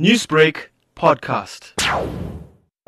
Newsbreak podcast.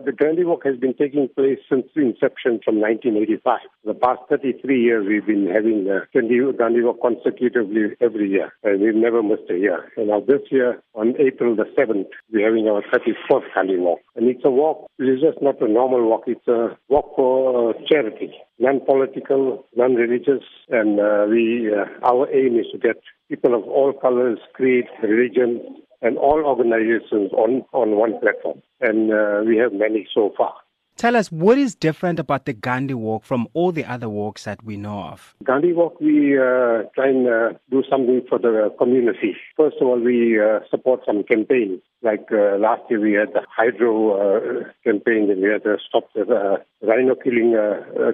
The Gandhi Walk has been taking place since inception from 1985. The past 33 years, we've been having the Gandhi Walk consecutively every year, and we've never missed a year. And now this year, on April the 7th, we're having our 31st Gandhi Walk. And it's a walk, it's just not a normal walk, it's a walk for uh, charity, non-political, non-religious, and uh, we, uh, our aim is to get people of all colors, creed, religion, and all organizations on, on one platform. And uh, we have many so far. Tell us what is different about the Gandhi Walk from all the other walks that we know of. Gandhi Walk, we uh, try and uh, do something for the community. First of all, we uh, support some campaigns. Like uh, last year, we had the hydro uh, campaign, and we had the stop the uh, rhino killing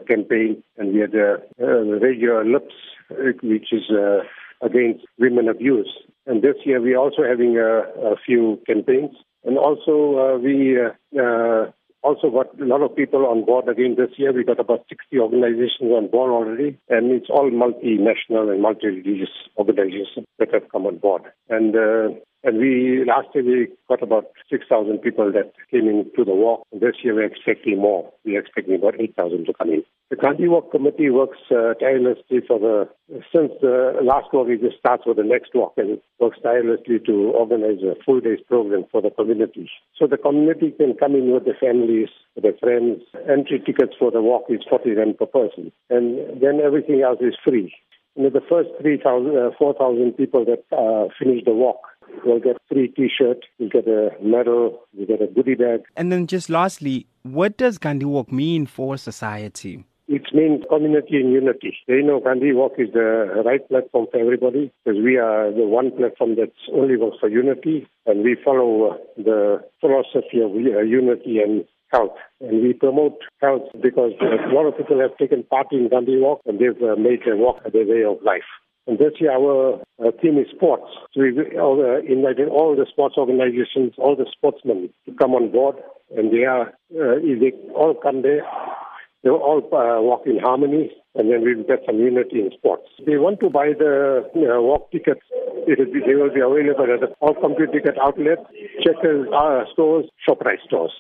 campaign, and we had the radio lips, which is against women abuse. And this year we're also having a, a few campaigns. And also uh, we uh, uh, also got a lot of people on board again this year. We got about 60 organizations on board already. And it's all multinational and multi-religious organizations that have come on board. And uh, and we last year we got about 6,000 people that came into the walk. This year we're expecting more. We're expecting about 8,000 to come in. The Gandhi Walk Committee works uh, tirelessly for the, since the last walk, it just starts with the next walk and works tirelessly to organize a full day's program for the community. So the community can come in with their families, their friends. Entry tickets for the walk is 40 rand per person. And then everything else is free. The first 3,000, uh, 4,000 people that uh, finish the walk will get free T-shirt, you'll get a medal, you get a goodie bag. And then just lastly, what does Gandhi Walk mean for society? Means community and unity. They know Gandhi Walk is the right platform for everybody because we are the one platform that's only works for unity and we follow uh, the philosophy of uh, unity and health. And we promote health because a lot of people have taken part in Gandhi Walk and they've uh, made their walk their way of life. And this year our uh, theme is sports. So we uh, invited all the sports organizations, all the sportsmen to come on board. And they are, uh, they all come there they all uh, walk in harmony, and then we'll get some unity in sports. They want to buy the know, walk tickets. It will be, they will be available at all Computicket outlets, checkers, uh, stores, ShopRite stores.